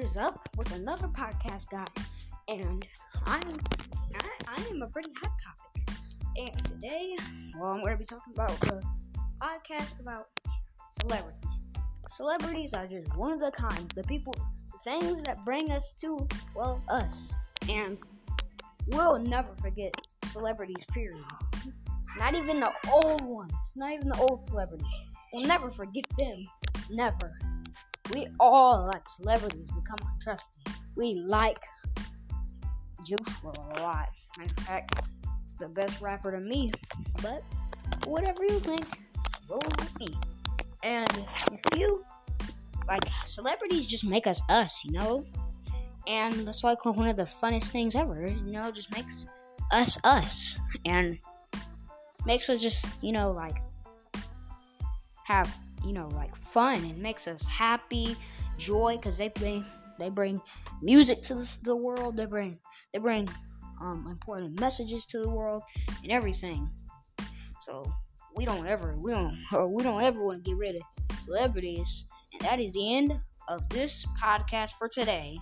is up with another podcast guy, and I'm I, I am a pretty hot topic. And today, well, I'm going to be talking about a podcast about celebrities. Celebrities are just one of the kind, the people, the things that bring us to well us, and we'll never forget celebrities. Period. Not even the old ones, not even the old celebrities. We'll never forget them. Never. We all like celebrities. We come on, trust me. We like Juice WRLD a lot. In fact, it's the best rapper to me. But whatever you think, roll with me. And if you like celebrities, just make us us, you know. And that's like one of the funnest things ever. You know, just makes us us, and makes us just you know like have you know like fun and makes us happy, joy because they bring they bring music to the world. They bring they bring um, important messages to the world and everything. So we don't ever we don't we don't ever want to get rid of celebrities. And that is the end of this podcast for today.